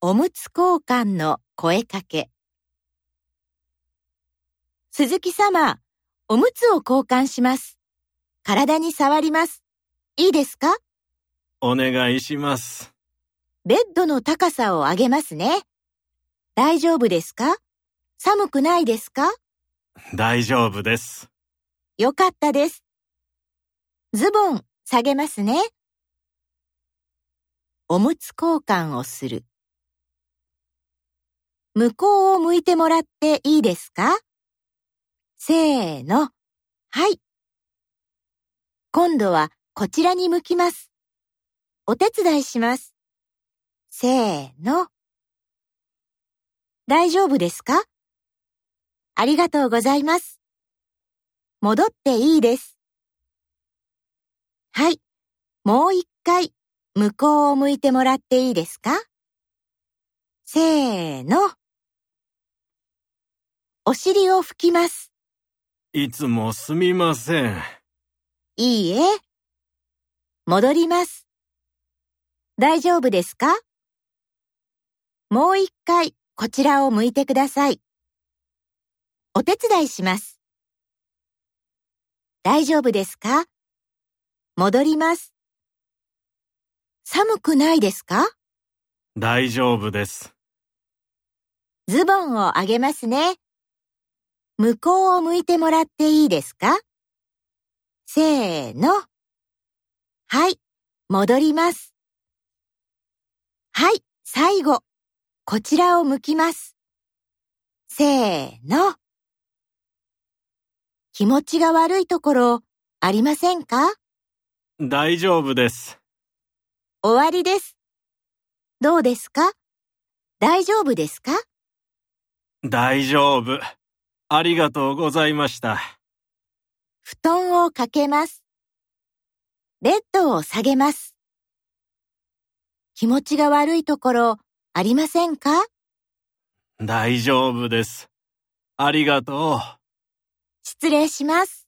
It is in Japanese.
おむつ交換の声かけ。鈴木様、おむつを交換します。体に触ります。いいですか？お願いします。ベッドの高さを上げますね。大丈夫ですか？寒くないですか？大丈夫です。よかったです。ズボン下げますね。おむつ交換をする。向こうを向いてもらっていいですか？せーの。はい。今度はこちらに向きます。お手伝いします。せーの。大丈夫ですか？ありがとうございます。戻っていいです。はい。もう一回向こうを向いてもらっていいですか？せーの。お尻を拭きます。いつもすみません。いいえ。戻ります。大丈夫ですか？もう一回こちらを向いてください。お手伝いします。大丈夫ですか？戻ります。寒くないですか？大丈夫です。ズボンをあげますね。向こうを向いてもらっていいですか？せーの。はい、戻ります。はい、最後。こちらを向きます。せーの。気持ちが悪いところありませんか？大丈夫です。終わりです。どうですか？大丈夫ですか？大丈夫。ありがとうございました。布団をかけます。ベッドを下げます。気持ちが悪いところありませんか？大丈夫です。ありがとう。失礼します。